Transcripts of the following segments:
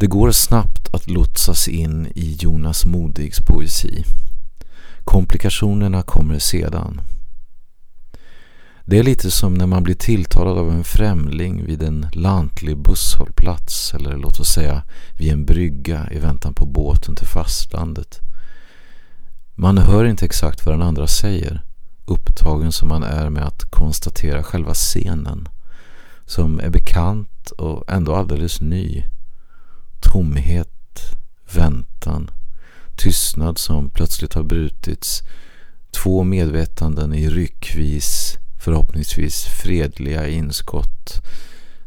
Det går snabbt att lotsas in i Jonas Modigs poesi. Komplikationerna kommer sedan. Det är lite som när man blir tilltalad av en främling vid en lantlig busshållplats eller låt oss säga vid en brygga i väntan på båten till fastlandet. Man hör inte exakt vad den andra säger, upptagen som man är med att konstatera själva scenen, som är bekant och ändå alldeles ny. Tomhet, väntan, tystnad som plötsligt har brutits, två medvetanden i ryckvis, förhoppningsvis fredliga inskott.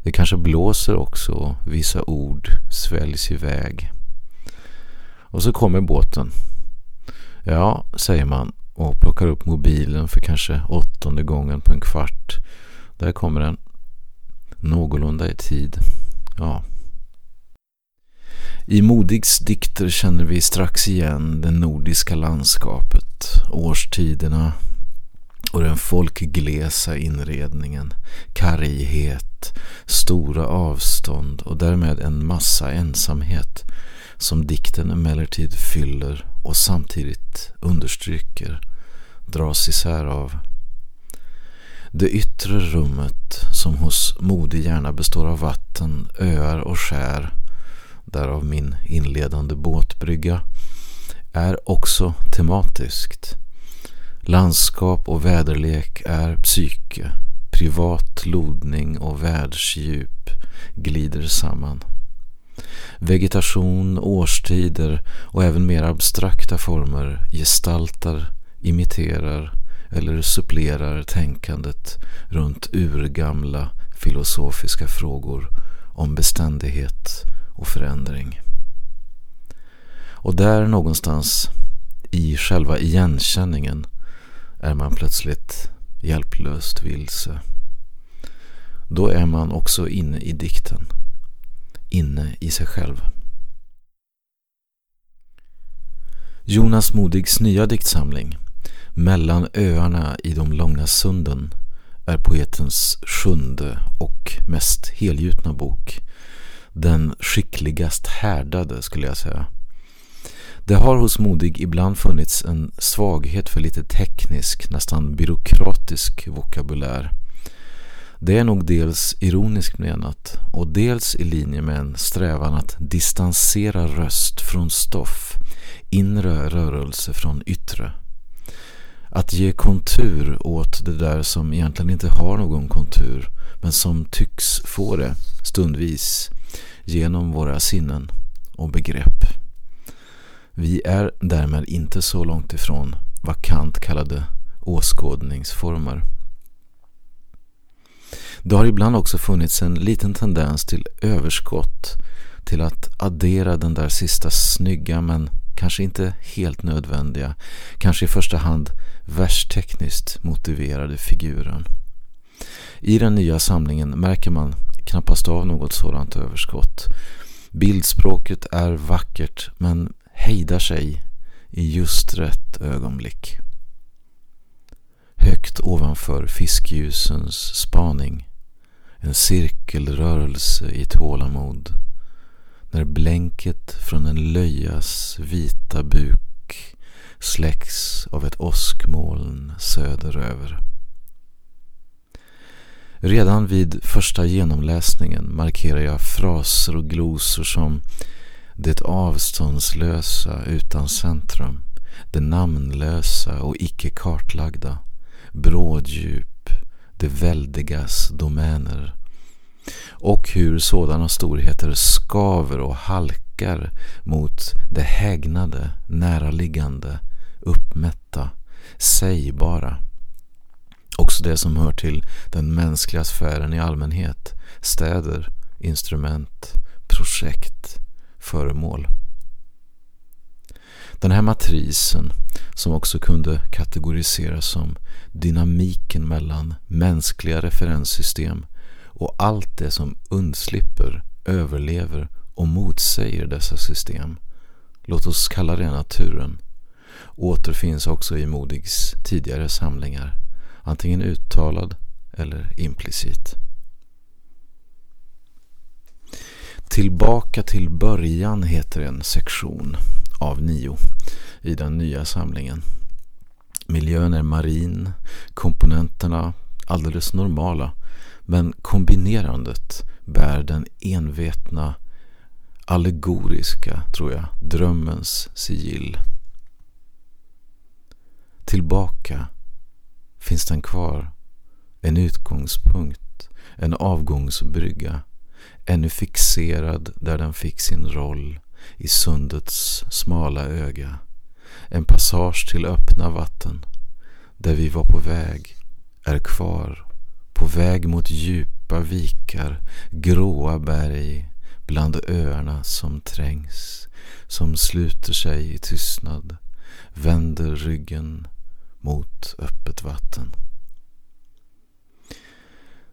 Det kanske blåser också och vissa ord sväljs iväg. Och så kommer båten. Ja, säger man och plockar upp mobilen för kanske åttonde gången på en kvart. Där kommer den. Någorlunda i tid. Ja. I Modigs dikter känner vi strax igen det nordiska landskapet, årstiderna och den folkglesa inredningen, karghet, stora avstånd och därmed en massa ensamhet som dikten emellertid fyller och samtidigt understryker, dras isär av. Det yttre rummet som hos Modig gärna består av vatten, öar och skär, därav min inledande båtbrygga, är också tematiskt. Landskap och väderlek är psyke, privat lodning och världsdjup glider samman. Vegetation, årstider och även mer abstrakta former gestaltar, imiterar eller supplerar tänkandet runt urgamla filosofiska frågor om beständighet förändring. Och där någonstans i själva igenkänningen är man plötsligt hjälplöst vilse. Då är man också inne i dikten inne i sig själv. Jonas Modigs nya diktsamling Mellan öarna i de långa sunden är poetens sjunde och mest helgjutna bok. Den skickligast härdade skulle jag säga. Det har hos Modig ibland funnits en svaghet för lite teknisk, nästan byråkratisk vokabulär. Det är nog dels ironiskt menat och dels i linje med en strävan att distansera röst från stoff, inre rörelse från yttre. Att ge kontur åt det där som egentligen inte har någon kontur men som tycks få det stundvis genom våra sinnen och begrepp. Vi är därmed inte så långt ifrån vad Kant kallade åskådningsformer. Det har ibland också funnits en liten tendens till överskott till att addera den där sista snygga men kanske inte helt nödvändiga, kanske i första hand verstekniskt motiverade figuren. I den nya samlingen märker man knappast av något sådant överskott. Bildspråket är vackert men hejdar sig i just rätt ögonblick. Högt ovanför fiskljusens spaning en cirkelrörelse i tålamod när blänket från en löjas vita buk släcks av ett åskmoln söderöver. Redan vid första genomläsningen markerar jag fraser och glosor som det avståndslösa utan centrum, det namnlösa och icke kartlagda, bråddjup, det väldigas domäner och hur sådana storheter skaver och halkar mot det hägnade, näraliggande, uppmätta, sägbara. Också det som hör till den mänskliga sfären i allmänhet, städer, instrument, projekt, föremål. Den här matrisen som också kunde kategoriseras som dynamiken mellan mänskliga referenssystem och allt det som undslipper, överlever och motsäger dessa system. Låt oss kalla det naturen. Återfinns också i Modigs tidigare samlingar, antingen uttalad eller implicit. Tillbaka till början heter en sektion av nio i den nya samlingen. Miljön är marin, komponenterna alldeles normala men kombinerandet bär den envetna, allegoriska, tror jag, drömmens sigill. Tillbaka finns den kvar, en utgångspunkt, en avgångsbrygga, ännu fixerad där den fick sin roll i sundets smala öga, en passage till öppna vatten, där vi var på väg, är kvar, på väg mot djupa vikar, gråa berg, bland öarna som trängs, som sluter sig i tystnad, vänder ryggen mot öppet vatten.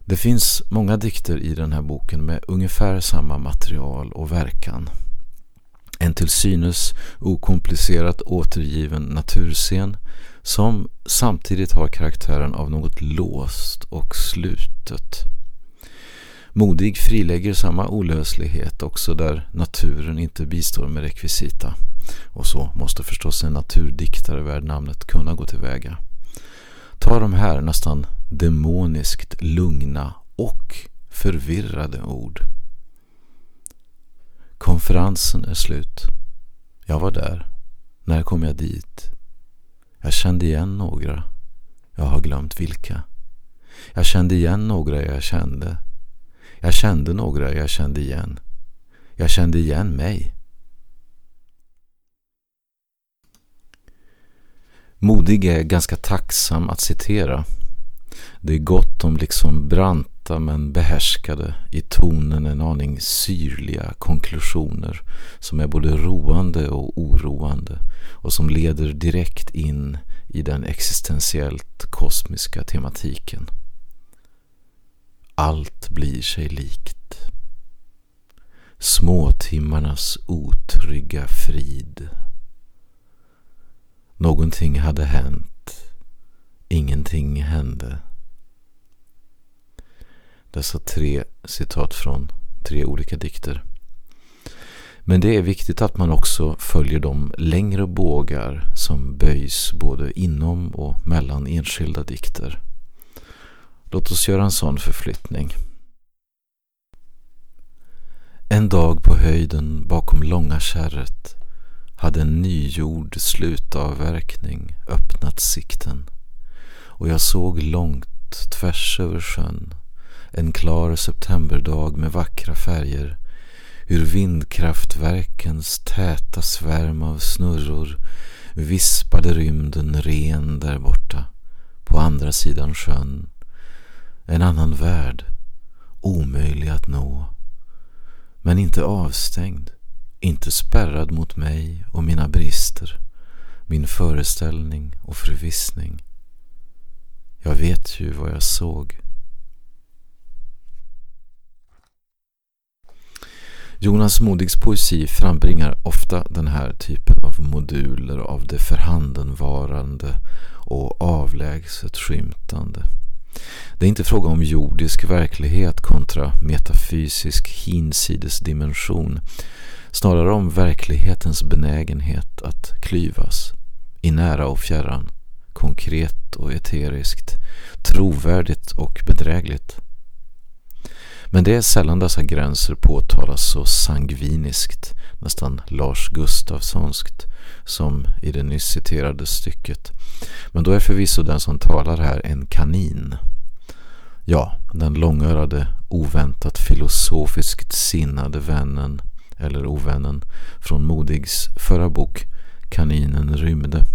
Det finns många dikter i den här boken med ungefär samma material och verkan. En till synes okomplicerat återgiven naturscen som samtidigt har karaktären av något låst och slutet. Modig frilägger samma olöslighet också där naturen inte bistår med rekvisita. Och så måste förstås en naturdiktare värd namnet kunna gå tillväga. Ta de här nästan demoniskt lugna och förvirrade ord. Konferensen är slut. Jag var där. När kom jag dit? Jag kände igen några. Jag har glömt vilka. Jag kände igen några jag kände. Jag kände några jag kände igen. Jag kände igen mig. Modig är ganska tacksam att citera. Det är gott om liksom branta men behärskade, i tonen en aning syrliga konklusioner som är både roande och oroande och som leder direkt in i den existentiellt kosmiska tematiken. Allt blir sig likt. Småtimmarnas otrygga frid. Någonting hade hänt. Ingenting hände. Dessa tre citat från tre olika dikter. Men det är viktigt att man också följer de längre bågar som böjs både inom och mellan enskilda dikter. Låt oss göra en sån förflyttning. En dag på höjden bakom långa kärret hade en nygjord slutavverkning öppnat sikten och jag såg långt tvärs över sjön en klar septemberdag med vackra färger hur vindkraftverkens täta svärm av snurror vispade rymden ren där borta på andra sidan sjön. En annan värld, omöjlig att nå, men inte avstängd, inte spärrad mot mig och mina brister, min föreställning och förvissning. Jag vet ju vad jag såg. Jonas Modigs poesi frambringar ofta den här typen av moduler av det förhandenvarande och avlägset skymtande. Det är inte fråga om jordisk verklighet kontra metafysisk hinsidesdimension. Snarare om verklighetens benägenhet att klyvas i nära och fjärran, konkret och eteriskt, trovärdigt och bedrägligt. Men det är sällan dessa gränser påtalas så sangviniskt, nästan Lars Gustafssonskt, som i det nyss citerade stycket. Men då är förvisso den som talar här en kanin. Ja, den långörade, oväntat filosofiskt sinnade vännen, eller ovännen, från Modigs förra bok Kaninen rymde,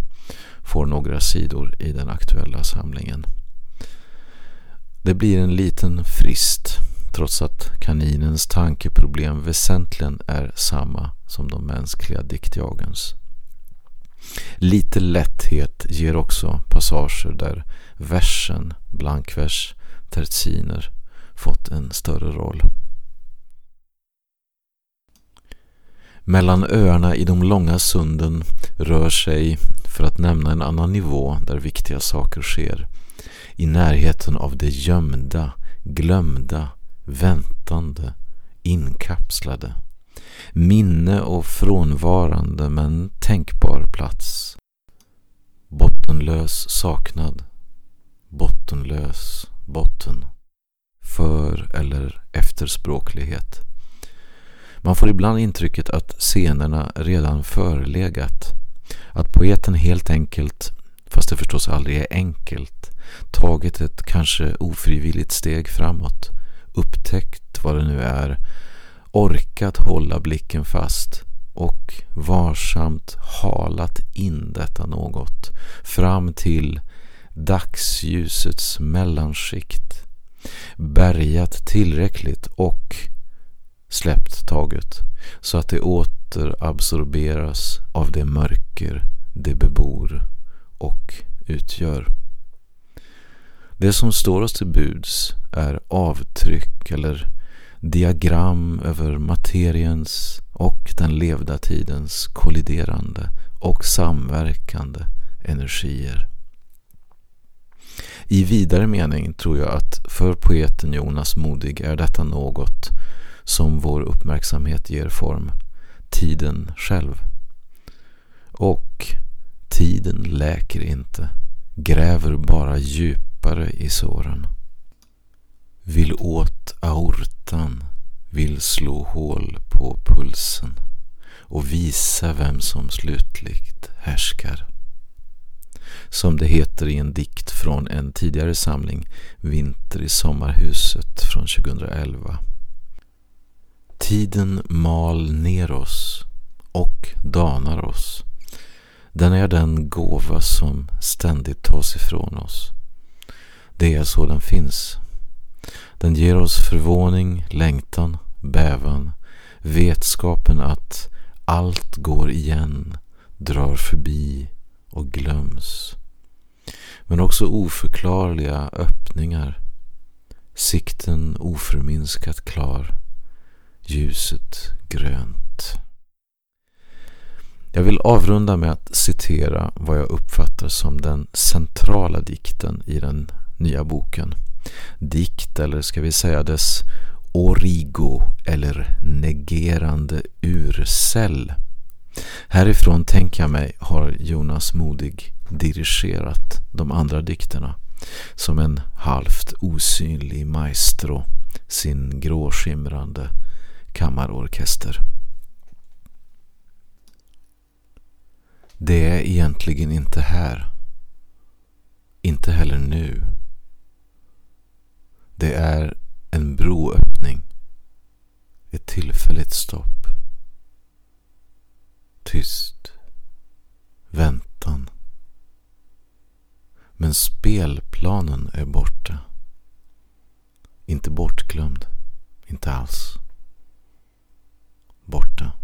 får några sidor i den aktuella samlingen. Det blir en liten frist trots att kaninens tankeproblem väsentligen är samma som de mänskliga diktjagens. Lite lätthet ger också passager där versen, blankvers, terziner fått en större roll. Mellan öarna i de långa sunden rör sig, för att nämna en annan nivå där viktiga saker sker, i närheten av det gömda, glömda, väntande, inkapslade. Minne och frånvarande men tänkbar plats. Bottenlös saknad. Bottenlös botten. För eller efterspråklighet. Man får ibland intrycket att scenerna redan förelegat. Att poeten helt enkelt, fast det förstås aldrig är enkelt, tagit ett kanske ofrivilligt steg framåt, upptäckt vad det nu är, orkat hålla blicken fast och varsamt halat in detta något fram till dagsljusets mellanskikt, bärgat tillräckligt och släppt taget så att det åter absorberas av det mörker det bebor och utgör. Det som står oss till buds är avtryck eller diagram över materiens och den levda tidens kolliderande och samverkande energier. I vidare mening tror jag att för poeten Jonas Modig är detta något som vår uppmärksamhet ger form, tiden själv. Och tiden läker inte, gräver bara djupare i såren. Vill åt aortan, vill slå hål på pulsen och visa vem som slutligt härskar. Som det heter i en dikt från en tidigare samling, Vinter i sommarhuset från 2011. Tiden mal ner oss och danar oss. Den är den gåva som ständigt tas ifrån oss. Det är så den finns. Den ger oss förvåning, längtan, bävan, vetskapen att allt går igen, drar förbi och glöms. Men också oförklarliga öppningar, sikten oförminskat klar ljuset grönt. Jag vill avrunda med att citera vad jag uppfattar som den centrala dikten i den nya boken. Dikt, eller ska vi säga dess origo eller negerande urcell. Härifrån tänker jag mig har Jonas Modig dirigerat de andra dikterna som en halvt osynlig maestro sin gråskimrande kammarorkester. Det är egentligen inte här. Inte heller nu. Det är en broöppning. Ett tillfälligt stopp. Tyst. Väntan. Men spelplanen är borta. Inte bortglömd. Inte alls borta.